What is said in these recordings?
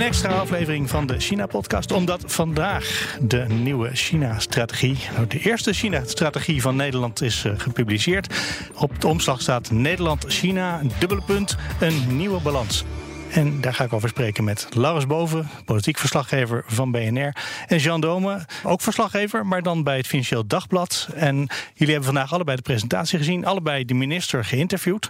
Een extra aflevering van de China-podcast, omdat vandaag de nieuwe China-strategie, nou, de eerste China-strategie van Nederland, is uh, gepubliceerd. Op de omslag staat Nederland-China, dubbele punt, een nieuwe balans. En daar ga ik over spreken met Laurens Boven, politiek verslaggever van BNR. En Jean Dome, ook verslaggever, maar dan bij het Financieel Dagblad. En jullie hebben vandaag allebei de presentatie gezien, allebei de minister geïnterviewd.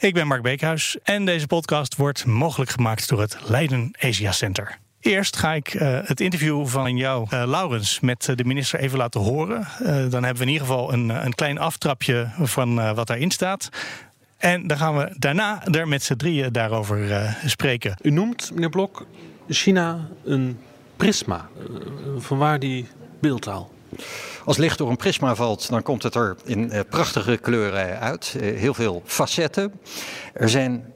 Ik ben Mark Beekhuis en deze podcast wordt mogelijk gemaakt door het Leiden Asia Center. Eerst ga ik uh, het interview van jou, uh, Laurens, met de minister even laten horen. Dan hebben we in ieder geval een, een klein aftrapje van wat daarin staat. En dan gaan we daarna er met z'n drieën daarover spreken. U noemt, meneer Blok, China een prisma. vanwaar die beeldtaal? Als licht door een prisma valt, dan komt het er in uh, prachtige kleuren uit. Uh, heel veel facetten. Er zijn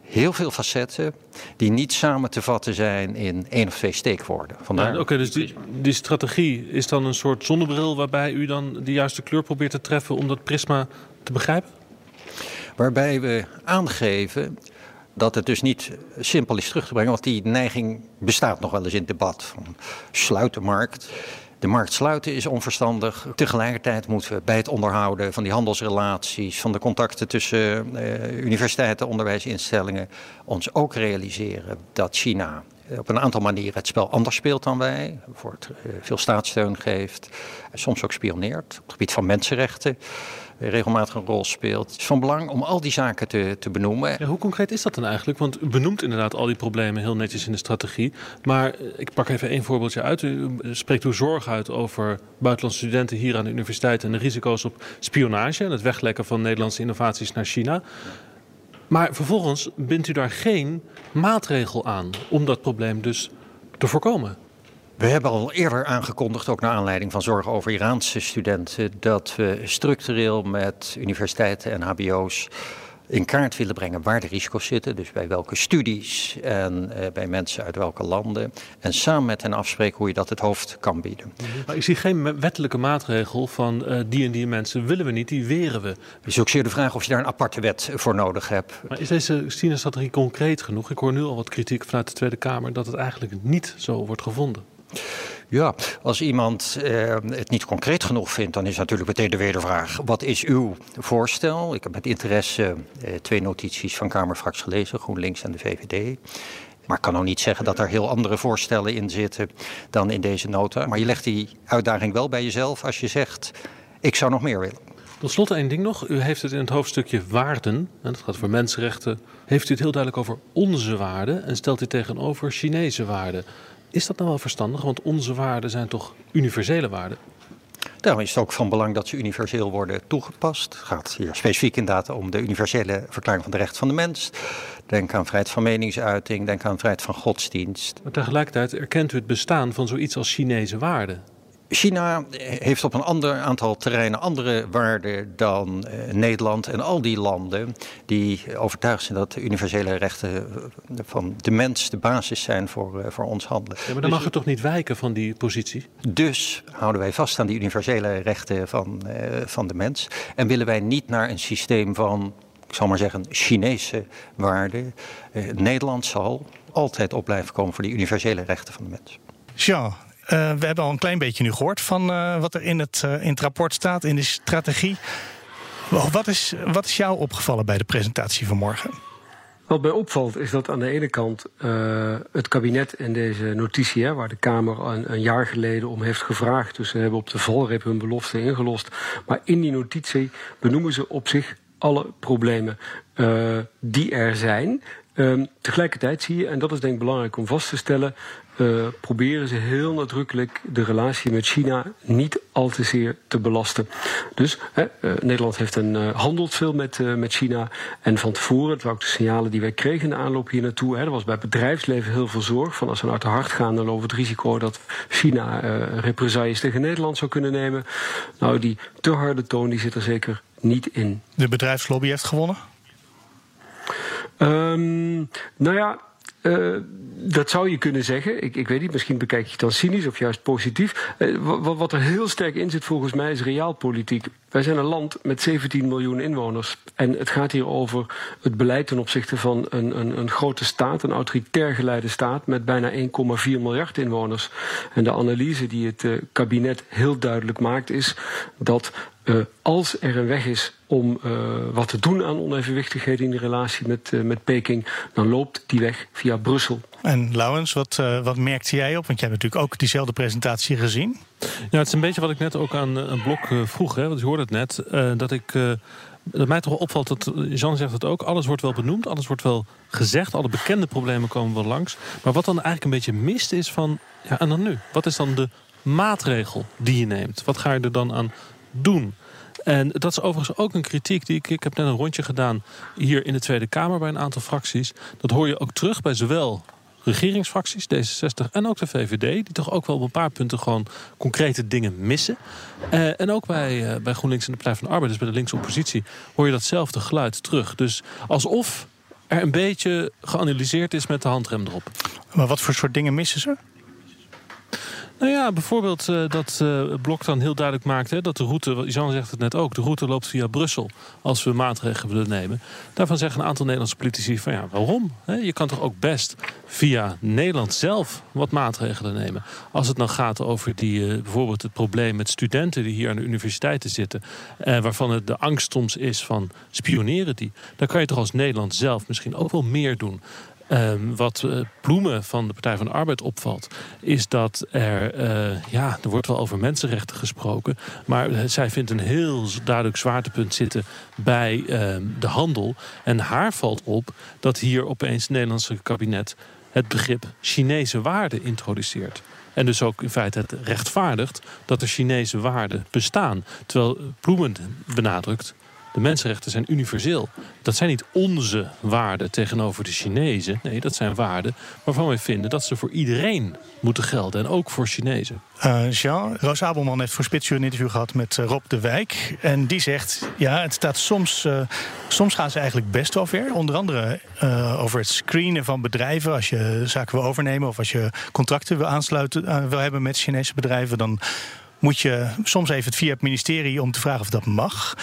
heel veel facetten die niet samen te vatten zijn in één of twee steekwoorden. Vandaar... Ja, Oké, okay, dus die, die, strategie is dan een soort zonnebril waarbij u dan de juiste kleur probeert te treffen om dat prisma te begrijpen? Waarbij we aangeven dat het dus niet simpel is terug te brengen, want die neiging bestaat nog wel eens in het debat van sluit de markt. De markt sluiten is onverstandig. Tegelijkertijd moeten we bij het onderhouden van die handelsrelaties, van de contacten tussen uh, universiteiten, onderwijsinstellingen, ons ook realiseren dat China op een aantal manieren het spel anders speelt dan wij. Voor uh, veel staatssteun geeft, soms ook spioneert op het gebied van mensenrechten regelmatig een rol speelt. Het is van belang om al die zaken te, te benoemen. Ja, hoe concreet is dat dan eigenlijk? Want u benoemt inderdaad al die problemen heel netjes in de strategie. Maar eh, ik pak even één voorbeeldje uit. U spreekt uw zorg uit over buitenlandse studenten hier aan de universiteit en de risico's op spionage en het weglekken van Nederlandse innovaties naar China. Maar vervolgens bindt u daar geen maatregel aan om dat probleem dus te voorkomen. We hebben al eerder aangekondigd, ook naar aanleiding van zorgen over Iraanse studenten, dat we structureel met universiteiten en HBO's in kaart willen brengen waar de risico's zitten. Dus bij welke studies en uh, bij mensen uit welke landen. En samen met hen afspreken hoe je dat het hoofd kan bieden. Maar ik zie geen wettelijke maatregel van uh, die en die mensen willen we niet, die weren we. Het is ook zeer de vraag of je daar een aparte wet voor nodig hebt. Maar is deze China-strategie concreet genoeg? Ik hoor nu al wat kritiek vanuit de Tweede Kamer dat het eigenlijk niet zo wordt gevonden. Ja, als iemand uh, het niet concreet genoeg vindt, dan is natuurlijk meteen de wedervraag: wat is uw voorstel? Ik heb met interesse uh, twee notities van Kamerfracties gelezen, GroenLinks en de VVD. Maar ik kan ook niet zeggen dat er heel andere voorstellen in zitten dan in deze nota. Maar je legt die uitdaging wel bij jezelf als je zegt: ik zou nog meer willen. Tot slot één ding nog. U heeft het in het hoofdstukje waarden, en dat gaat voor mensenrechten, heeft u het heel duidelijk over onze waarden en stelt u tegenover Chinese waarden. Is dat nou wel verstandig? Want onze waarden zijn toch universele waarden? Daarom is het ook van belang dat ze universeel worden toegepast. Het gaat hier specifiek inderdaad om de universele verklaring van de rechten van de mens. Denk aan vrijheid van meningsuiting, denk aan vrijheid van godsdienst. Maar tegelijkertijd erkent u het bestaan van zoiets als Chinese waarden. China heeft op een ander aantal terreinen andere waarden dan uh, Nederland en al die landen die overtuigd zijn dat de universele rechten van de mens de basis zijn voor, uh, voor ons handelen. Ja, maar dan mag het toch niet wijken van die positie? Dus houden wij vast aan die universele rechten van, uh, van de mens en willen wij niet naar een systeem van, ik zal maar zeggen, Chinese waarden. Nederland zal altijd op blijven komen voor die universele rechten van de mens. Jean, uh, we hebben al een klein beetje nu gehoord van uh, wat er in het, uh, in het rapport staat, in de strategie. Wat is, wat is jou opgevallen bij de presentatie van morgen? Wat mij opvalt is dat aan de ene kant het kabinet in deze notitie, hè, waar de Kamer een, een, jaar geleden om heeft gevraagd, dus ze hebben op de valreep hun belofte ingelost. Maar in die notitie benoemen ze op zich alle problemen die er zijn. Ehm, tegelijkertijd zie je, en dat is denk ik belangrijk om vast te stellen, uh, proberen ze heel nadrukkelijk de relatie met China niet al te zeer te belasten. Dus uh, Nederland heeft een, uh, handelt veel met, met China. En van tevoren, dat waren ook de signalen die wij kregen in de aanloop hier naartoe. Hè, er was bij het bedrijfsleven heel veel zorg. Van als we naar te hard gaan, dan lopen het risico dat China represailles tegen Nederland zou kunnen nemen. Nou, die te harde toon die zit er zeker niet in. De bedrijfslobby heeft gewonnen? Um, nou ja, uh, dat zou je kunnen zeggen. Ik, ik weet niet, misschien bekijk je het dan cynisch of juist positief. Uh, wat, wat, er heel sterk in zit volgens mij is realpolitiek. Wij zijn een land met 17 miljoen inwoners. En het gaat hier over het beleid ten opzichte van een, een, een grote staat, een autoritair geleide staat met bijna 1,4 miljard inwoners. En de analyse die het uh, kabinet heel duidelijk maakt is dat uh, als er een weg is om uh, wat te doen aan onevenwichtigheden in de relatie met, met Peking, dan loopt die weg via Brussel. En Laurens, wat, wat merkte jij op? Want jij hebt natuurlijk ook diezelfde presentatie gezien. Ja, het is een beetje wat ik net ook aan een blok vroeg. Hè, want je hoorde het net. dat ik dat mij toch opvalt, dat Jean zegt het ook, alles wordt wel benoemd, alles wordt wel gezegd, alle bekende problemen komen wel langs. Maar wat dan eigenlijk een beetje mist is van, ja en dan nu? Wat is dan de maatregel die je neemt? Wat ga je er dan aan doen? En dat is overigens ook een kritiek die ik. Ik heb net een rondje gedaan hier in de Tweede Kamer bij een aantal fracties. Dat hoor je ook terug bij zowel regeringsfracties, D66 en ook de VVD, die toch ook wel op een paar punten gewoon concrete dingen missen. Uh, en ook bij, uh, bij GroenLinks en de Partij van de Arbeid, dus bij de linkse oppositie, hoor je datzelfde geluid terug. Dus alsof er een beetje geanalyseerd is met de handrem erop. Maar wat voor soort dingen missen ze? Nou ja, bijvoorbeeld uh, dat uh, Blok dan heel duidelijk maakt... Hè, dat de route, Jean zegt het net ook, de route loopt via Brussel... als we maatregelen willen nemen. Daarvan zeggen een aantal Nederlandse politici van ja, waarom? je kan toch ook best via Nederland zelf wat maatregelen nemen. Als het dan gaat over die, uh, bijvoorbeeld het probleem met studenten... die hier aan de universiteiten zitten... waarvan het de angst soms is van spioneren die... dan kan je toch als Nederland zelf misschien ook wel meer doen... Um, wat uh, Ploemen van de Partij van de Arbeid opvalt, is dat er, uh, ja, er wordt wel over mensenrechten gesproken, maar uh, zij vindt een heel duidelijk zwaartepunt zitten bij ehm, de handel. En haar valt op dat hier opeens het Nederlandse kabinet het begrip Chinese waarde introduceert. En dus ook in feite het rechtvaardigt dat er Chinese waarden bestaan. Terwijl Ploemen benadrukt de mensenrechten zijn universeel. Dat zijn niet onze waarden tegenover de Chinezen. Nee, dat zijn waarden waarvan wij vinden dat ze voor iedereen moeten gelden. En ook voor Chinezen. Uh, Jean, Roos Abelman heeft voor Spitsuur een interview gehad met eh, Rob de Wijk. En die zegt, ja, het staat soms... Uh, soms gaan ze eigenlijk best wel ver. Onder andere over het screenen van bedrijven. Als je zaken wil overnemen of als je contracten wil aansluiten... wil hebben met Chinese bedrijven... dan moet je soms even via het ministerie om te vragen of dat mag.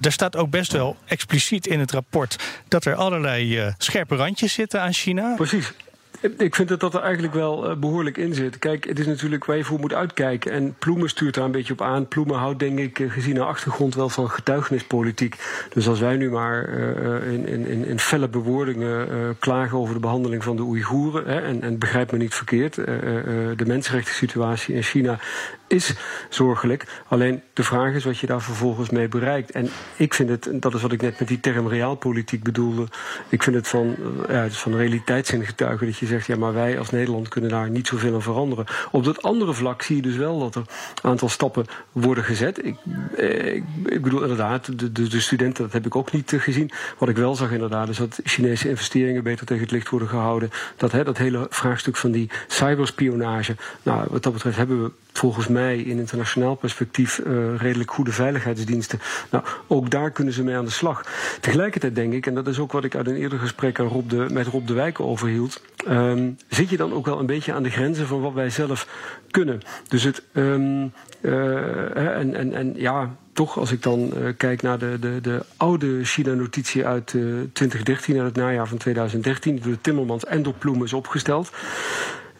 Er staat ook best wel expliciet in het rapport dat er allerlei uh, scherpe randjes zitten aan China. Precies. Ik vind dat dat er eigenlijk wel uh, behoorlijk in zit. Kijk, het is natuurlijk waar je voor moet uitkijken. En Ploemen stuurt daar een beetje op aan. Ploemen houdt, denk ik, uh, gezien haar achtergrond wel van getuigenispolitiek. Dus als wij nu maar uh, in, in, in felle bewoordingen klagen over de behandeling van de Oeigoeren. Hè, en, en begrijp me niet verkeerd, de mensenrechten situatie in China is zorgelijk. Alleen de vraag is wat je daar vervolgens mee bereikt. En ik vind het, dat is wat ik net met die term realpolitiek bedoelde. Ik vind het van, ja, het is van realiteitszin getuigen dat je zegt, ja, maar wij als Nederland kunnen daar niet zoveel aan veranderen. Op dat andere vlak zie je dus wel dat er een aantal stappen worden gezet. Ik, eh, ik, bedoel inderdaad, de, de, de, studenten, dat heb ik ook niet uh, gezien. Wat ik wel zag inderdaad, is dat Chinese investeringen beter tegen het licht worden gehouden. Dat, hè, dat hele vraagstuk van die cyberspionage. Nou, wat dat betreft hebben we volgens mij in internationaal perspectief uh, redelijk goede veiligheidsdiensten. Nou, ook daar kunnen ze mee aan de slag. Tegelijkertijd denk ik, en dat is ook wat ik uit een eerder gesprek aan Rob de, met Rob de Wijk overhield, um, zit je dan ook wel een beetje aan de grenzen van wat wij zelf kunnen. Dus het, um, uh, en, en, en ja, toch, als ik dan uh, kijk naar de, de, de oude China-notitie uit uh, 2013, uit het najaar van 2013, die door Timmermans en door Ploem is opgesteld.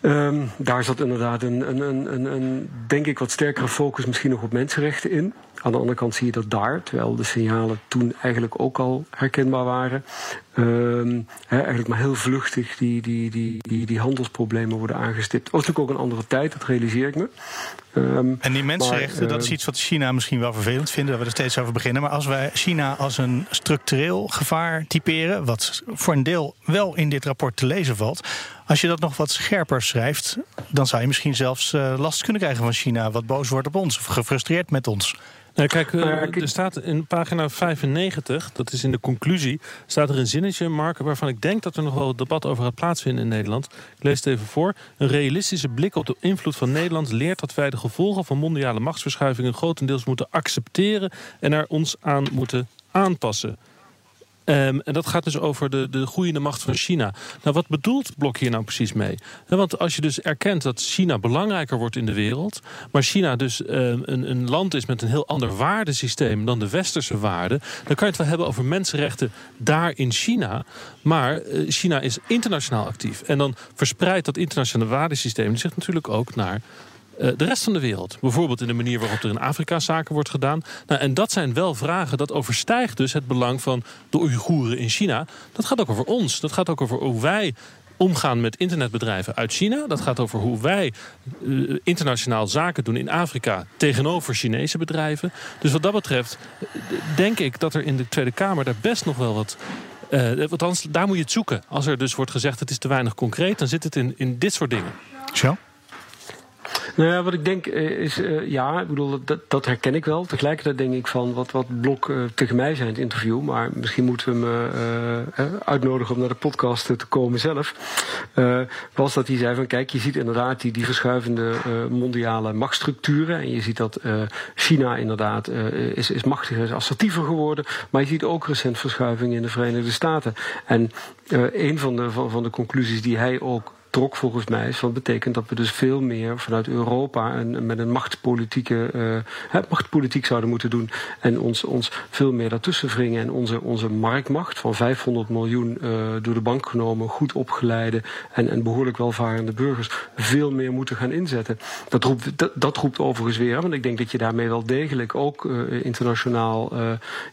Um, daar zat inderdaad een, een, een, een, denk ik, wat sterkere focus misschien nog op mensenrechten in. Aan de andere kant zie je dat daar, terwijl de signalen toen eigenlijk ook al herkenbaar waren, ehm, eigenlijk maar heel vluchtig die, die, die, die, die handelsproblemen worden aangestipt. Het was natuurlijk ook een andere tijd, dat realiseer ik me. Ehm, en die mensenrechten, dat is iets wat China misschien wel vervelend vindt, dat we er steeds over beginnen. Maar als wij China als een structureel gevaar typeren, wat voor een deel wel in dit rapport te lezen valt. Als je dat nog wat scherper schrijft, dan zou je misschien zelfs uh, last kunnen krijgen van China, wat boos wordt op ons of gefrustreerd met ons. Nee, kijk, uh, er staat in pagina 95, dat is in de conclusie, staat er een zinnetje, Mark, waarvan ik denk dat er nog wel debat over gaat plaatsvinden in Nederland. Ik lees het even voor. Een realistische blik op de invloed van Nederland leert dat wij de gevolgen van mondiale machtsverschuivingen grotendeels moeten accepteren en er ons aan moeten aanpassen. Um, en dat gaat dus over de, de groeiende macht van China. Nou, wat bedoelt Blok hier nou precies mee? want als je dus erkent dat China belangrijker wordt in de wereld, maar China dus um, een, een land is met een heel ander waardesysteem dan de westerse waarden, dan kan je het wel hebben over mensenrechten daar in China. Maar uh, China is internationaal actief. En dan verspreidt dat internationale waardesysteem zich natuurlijk ook naar eh, de rest van de wereld. Bijvoorbeeld in de manier waarop er in Afrika zaken wordt gedaan. Nou, en dat zijn wel vragen, dat overstijgt dus het belang van de Oeigoeren in China. Dat gaat ook over ons. Dat gaat ook over hoe wij omgaan met internetbedrijven uit China. Dat gaat over hoe wij uh, internationaal zaken doen in Afrika tegenover Chinese bedrijven. Dus wat dat betreft denk ik dat er in de Tweede Kamer daar best nog wel wat uh, althans, daar moet je het zoeken. Als er dus wordt gezegd het is te weinig concreet, dan zit het in, in dit soort dingen. Nou ja, wat ik denk eh, is, uh, ja, ik bedoel, dat, dat herken ik wel. Tegelijkertijd denk ik van wat, wat Blok uh, tegen mij zei in het interview, maar misschien moeten we hem uitnodigen om naar de podcast te komen zelf. was dat hij zei van kijk, je ziet inderdaad die, die verschuivende mondiale machtsstructuren. En je ziet dat China inderdaad is, is machtiger, is assertiever geworden. Maar je ziet ook recent verschuivingen in de Verenigde Staten. En een van de, van, van de conclusies die hij ook trok volgens mij. Is wat betekent dat we dus veel meer vanuit Europa en met een machtspolitieke uh, machtspolitiek zouden moeten doen. En ons, ons veel meer daartussen wringen. En onze, onze marktmacht van 500 miljoen uh, door de bank genomen, goed opgeleide en, en behoorlijk welvarende burgers veel meer moeten gaan inzetten. Dat roept, dat, dat roept overigens weer, want ik denk dat je daarmee wel degelijk ook uh, internationaal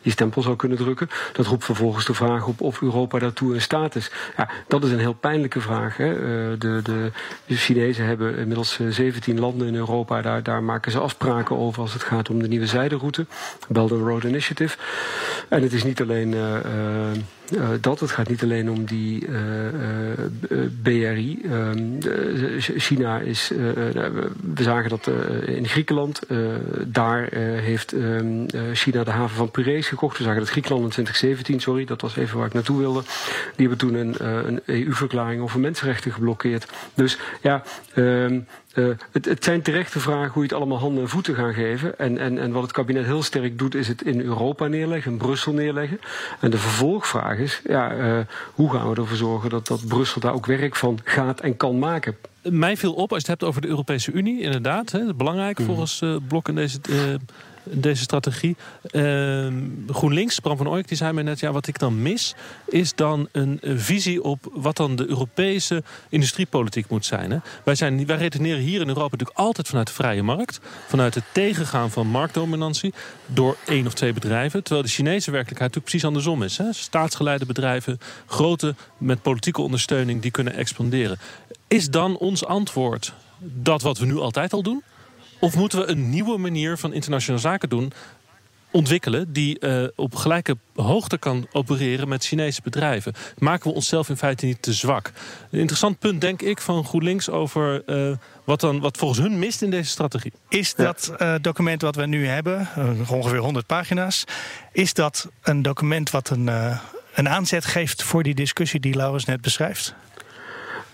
je stempel zou kunnen drukken. Dat roept vervolgens de vraag op of Europa daartoe in staat is. Ja, dat is een heel pijnlijke vraag. Hè. Eh, de, de, Chinezen hebben inmiddels 17 eh, landen in Europa. Daar, daar maken ze afspraken over als het gaat om de nieuwe zijderoute. Belt and Road Initiative. En het is niet alleen uh, dat. Het gaat niet alleen om die BRI. Ehm, China is. we zagen dat in Griekenland. daar heeft ehm, China de haven van Piraeus gekocht. We zagen dat Griekenland in 2017, sorry, dat was even waar ik naartoe wilde. Die hebben toen een, een EU-verklaring over mensenrechten geblokkeerd. Dus ja. Uh, het, het, zijn terechte vragen hoe je het allemaal handen en voeten gaan geven. En, en, en wat het kabinet heel sterk doet, is het in Europa neerleggen, in Brussel neerleggen. En de vervolgvraag is, ja, uh, hoe gaan we ervoor zorgen dat, dat Brussel daar ook werk van gaat en kan maken? Mij viel op, als je het hebt over de Europese Unie, inderdaad, hè, belangrijk mm. volgens uh, Blok in deze deze strategie. Uh, GroenLinks, Bram van Ooyek, die zei mij net... ja, wat ik dan mis, is dan een visie op... wat dan de Europese industriepolitiek moet zijn. Hè? Wij, zijn wij redeneren hier in Europa natuurlijk altijd vanuit de vrije markt. Vanuit het tegengaan van marktdominantie... door één of twee bedrijven. Terwijl de Chinese werkelijkheid natuurlijk precies andersom is. Hè? Staatsgeleide bedrijven, grote met politieke ondersteuning... die kunnen expanderen. Is dan ons antwoord dat wat we nu altijd al doen... Of moeten we een nieuwe manier van internationale zaken doen ontwikkelen die uh, op gelijke hoogte kan opereren met Chinese bedrijven. Maken we onszelf in feite niet te zwak? Een interessant punt, denk ik, van GroenLinks over uh, wat, dan, wat volgens hun mist in deze strategie. Is dat uh, document wat we nu hebben, ongeveer 100 pagina's, is dat een document wat een, een aanzet geeft voor die discussie die Laurens net beschrijft?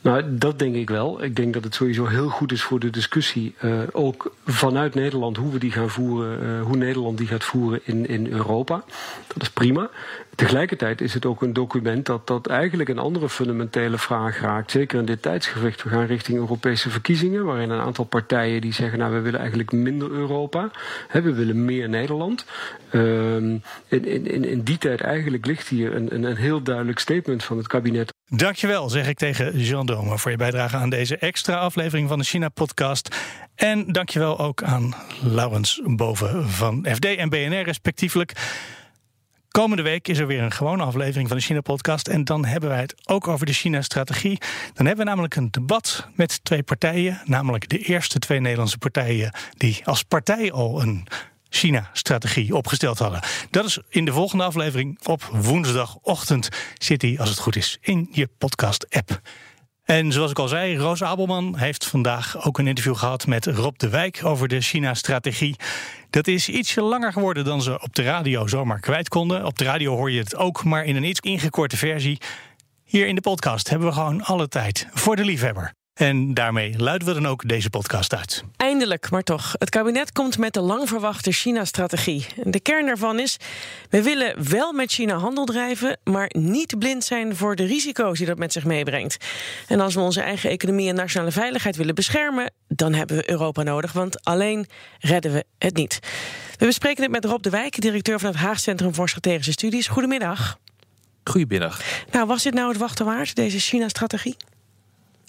Nou, dat denk ik wel. Ik denk dat het sowieso heel goed is voor de discussie, uh, ook vanuit Nederland, hoe we die gaan voeren, uh, hoe Nederland die gaat voeren in, in Europa. Dat is prima. Tegelijkertijd is het ook een document dat, dat eigenlijk een andere fundamentele vraag raakt. Zeker in dit tijdsgewicht. We gaan richting Europese verkiezingen, waarin een aantal partijen die zeggen, nou we willen eigenlijk minder Europa. Hè, we willen meer Nederland. Um, in, in, in die tijd eigenlijk ligt hier een, een, een heel duidelijk statement van het kabinet. Dankjewel, zeg ik tegen Jean Dome voor je bijdrage aan deze extra aflevering van de China-podcast. En dankjewel ook aan Laurens Boven van FD en BNR respectievelijk. Komende week is er weer een gewone aflevering van de China-podcast. En dan hebben wij het ook over de China-strategie. Dan hebben we namelijk een debat met twee partijen. Namelijk de eerste twee Nederlandse partijen die als partij al een China-strategie opgesteld hadden. Dat is in de volgende aflevering op woensdagochtend. Zit die, als het goed is, in je podcast-app. En zoals ik al zei, Roos Abelman heeft vandaag ook een interview gehad met Rob de Wijk over de China-strategie. Dat is ietsje langer geworden dan ze op de radio zomaar kwijt konden. Op de radio hoor je het ook, maar in een iets ingekorte versie. Hier in de podcast hebben we gewoon alle tijd voor de liefhebber. En daarmee luiden we dan ook deze podcast uit. Eindelijk, maar toch. Het kabinet komt met de lang verwachte China-strategie. De kern daarvan is: we willen wel met China handel drijven, maar niet blind zijn voor de risico's die dat met zich meebrengt. En als we onze eigen economie en nationale veiligheid willen beschermen, dan hebben we Europa nodig, want alleen redden we het niet. We bespreken het met Rob de Wijk, directeur van het Haag Centrum voor Strategische Studies. Goedemiddag. Goedemiddag. Nou, was dit nou het wachten waard, deze China-strategie?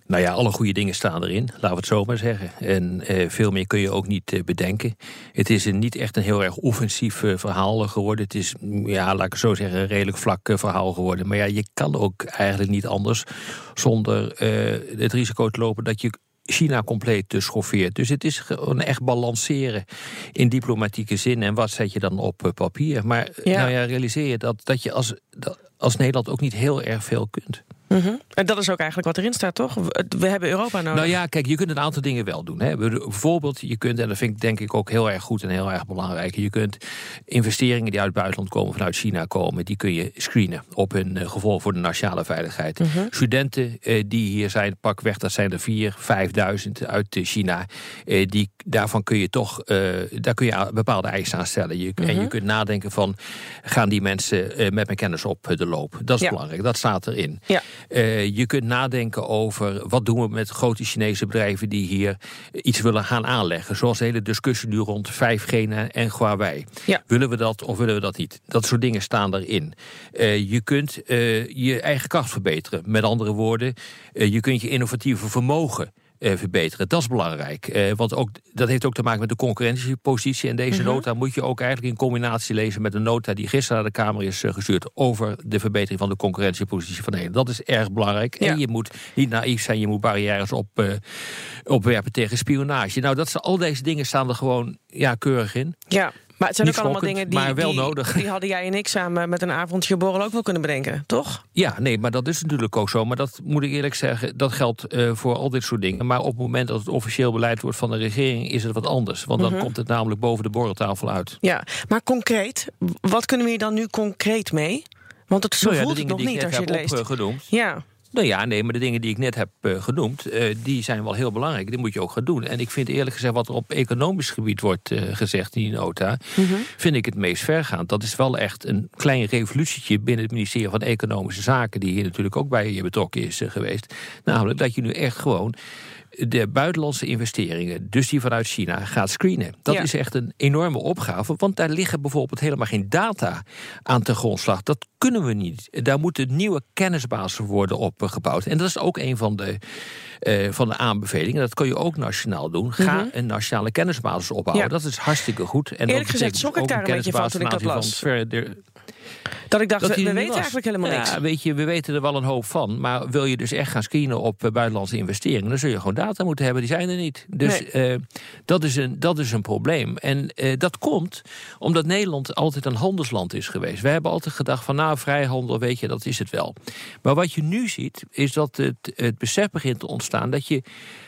Nou ja, alle goede dingen staan erin, laten we het zo maar zeggen. En eh, veel meer kun je ook niet eh, bedenken. Het is een, niet echt een heel erg offensief eh, verhaal geworden. Het is, mm, ja, laat ik het zo zeggen, een redelijk vlak eh, verhaal geworden. Maar ja, je kan ook eigenlijk niet anders zonder eh, het risico te lopen dat je China compleet te schoffeert. Dus het is gewoon echt balanceren in diplomatieke zin. En wat zet je dan op papier? Maar Ja. nou ja, realiseer je dat, dat je als, dat- als Nederland ook niet heel erg veel kunt. Mhm. En dat is ook eigenlijk wat erin staat, toch? We hebben Europa nodig. Nou ja, kijk, je kunt een aantal dingen wel doen. Hè. Bijvoorbeeld, je kunt, en dat vind ik denk ik ook heel erg goed en heel erg belangrijk. Je kunt investeringen die uit het buitenland komen, vanuit China komen, die kun je screenen op hun eh, gevolg voor de nationale veiligheid. Studenten eh, die hier zijn, pak weg, dat zijn er vier, vijfduizend uit eh, China. Eh, die, daarvan kun je toch, eh, daar kun je bepaalde eisen aan stellen. Je, En je kunt nadenken van, gaan die mensen eh, met mijn kennis op de loop? Dat is Ja. belangrijk, dat staat erin. Ja. Eh, je kunt nadenken over wat doen we met grote Chinese bedrijven die hier iets willen gaan aanleggen. Zoals de hele discussie nu rond 5G en Huawei. Ja. Willen we dat of willen we dat niet? Dat soort dingen staan erin. Eh, je kunt eh, je eigen kracht verbeteren. Met andere woorden, je kunt je innovatieve vermogen verbeteren. Dat is belangrijk. Eh, want ook, dat heeft ook te maken met de concurrentiepositie. En deze nota moet je ook eigenlijk in combinatie lezen met de nota die gisteren naar de Kamer is eh, gestuurd over de verbetering van de concurrentiepositie van Nederland. Dat is erg belangrijk. Ja. En je moet niet naïef zijn, je moet barrières op, eh, opwerpen tegen spionage. Nou, dat, al deze dingen staan er gewoon ja, keurig in. Ja, maar het zijn ook allemaal dingen die, maar wel die, nodig. die hadden jij en ik samen met een avondje borrel ook wel kunnen bedenken, toch? Ja, nee, maar dat is natuurlijk ook zo. Maar dat moet ik eerlijk zeggen, dat geldt eh, voor al dit soort dingen. Maar op het moment dat het officieel beleid wordt van de regering, is het wat anders. Want dan komt het namelijk boven de borreltafel uit. Ja, maar concreet, wat kunnen we hier dan nu concreet mee? Want het zo Nou ja, voelt het nog niet als je het leest. opgenoemd. Ja, Nou ja, nee, maar de dingen die ik net heb eh, genoemd, eh, die zijn wel heel belangrijk. Die moet je ook gaan doen. En ik vind eerlijk gezegd wat er op economisch gebied wordt eh, gezegd in die nota, Mhm. vind ik het meest vergaand. Dat is wel echt een klein revolutietje binnen het ministerie van Economische Zaken, die hier natuurlijk ook bij je betrokken is geweest. Namelijk dat je nu echt gewoon de buitenlandse investeringen, dus die vanuit China, gaat screenen. Dat Ja. is echt een enorme opgave, want daar liggen bijvoorbeeld helemaal geen data aan ten grondslag. Dat kunnen we niet. Daar moeten nieuwe kennisbasis worden opgebouwd. En dat is ook een van de, eh, van de aanbevelingen. Dat kun je ook nationaal doen. Ga een nationale kennisbasis opbouwen. Mhm. Ja. Dat is hartstikke goed. En Eerlijk dat gezegd betekent schrok ik ook daar een beetje van toen ik dat kennisbasis las. ten aanzien van verder- dat ik dacht, dat we, we weten was. eigenlijk helemaal niks. Ja, weet je, we weten er wel een hoop van. Maar wil je dus echt gaan screenen op eh, buitenlandse investeringen... dan zul je gewoon data moeten hebben. Die zijn er niet. Dus eh, dat, is een, dat is een probleem. En eh, dat komt omdat Nederland altijd een handelsland is geweest. Wij hebben altijd gedacht van nou, vrijhandel, weet je, dat is het wel. Maar wat je nu ziet, is dat het, het besef begint te ontstaan... dat je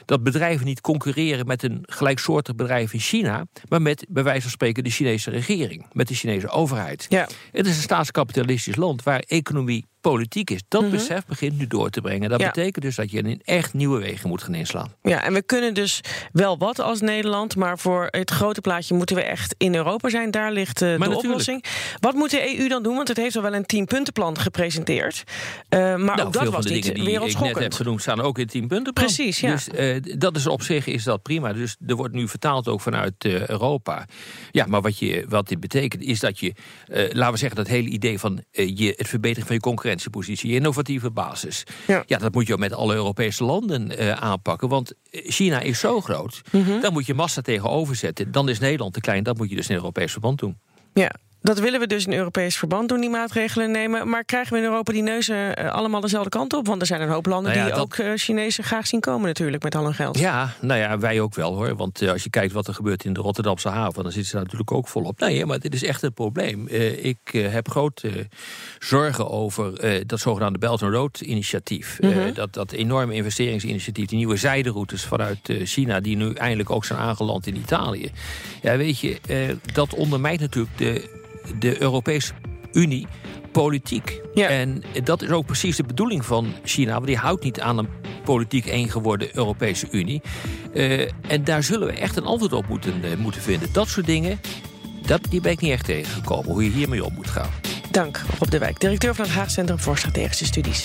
dat bedrijven niet concurreren met een gelijksoortig bedrijf in China... maar met, bij wijze van spreken, de Chinese regering. Met de Chinese overheid. Ja. Het is een staatskapitalistisch land waar economie politiek is. Dat besef begint nu door te brengen. Dat Mhm. Ja. betekent dus dat je in echt nieuwe wegen moet gaan inslaan. Ja, en we kunnen dus wel wat als Nederland, maar voor het grote plaatje moeten we echt in Europa zijn. Daar ligt eh, de natuurlijk. oplossing. Wat moet de EU dan doen? Want het heeft al wel een tienpuntenplan gepresenteerd. Eh, maar nou, ook dat was niet die ik net heb genoemd staan ook in tien punten. Precies, ja. Dus eh, dat is op zich is dat prima. Dus er wordt nu vertaald ook vanuit Europa. Ja, maar wat, je, wat dit betekent is dat je, laten we zeggen, dat hele idee van je, het verbeteren van je concurrentiepositie, innovatieve basis. Ja. dat moet je ook met alle Europese landen eh, aanpakken. Want eh, China is zo groot. Mhm. Dan moet je massa tegenover zetten. Dan is Nederland te klein. Dat moet je dus in Europees verband doen. Ja. Dat willen we dus in Europees verband doen, die maatregelen nemen. Maar krijgen we in Europa die neuzen eh, allemaal dezelfde kant op? Want er zijn een hoop landen Nou ja, die dat- ook uh, Chinezen graag zien komen natuurlijk met al hun geld. Ja, nou ja, wij ook wel hoor. Want uh, als je kijkt wat er gebeurt in de Rotterdamse haven... dan zitten ze natuurlijk ook volop. Nee, maar dit is echt een probleem. Uh, ik heb grote zorgen over dat zogenaamde Belt and Road initiatief. Mm -hmm. dat, dat enorme investeringsinitiatief, die nieuwe zijderoutes vanuit China... die nu eindelijk ook zijn aangeland in Italië. Ja, weet je, dat ondermijnt natuurlijk de de Europese Unie politiek. Ja. En dat is ook precies de bedoeling van China. Want die houdt niet aan een politiek één geworden Europese Unie. Uh, en daar zullen we echt een antwoord op moeten, uh, moeten vinden. Dat soort dingen, dat, die ben ik niet echt tegengekomen. Hoe je hiermee om moet gaan. Dank, Rob de Wijk, directeur van het Haag Centrum voor Strategische Studies.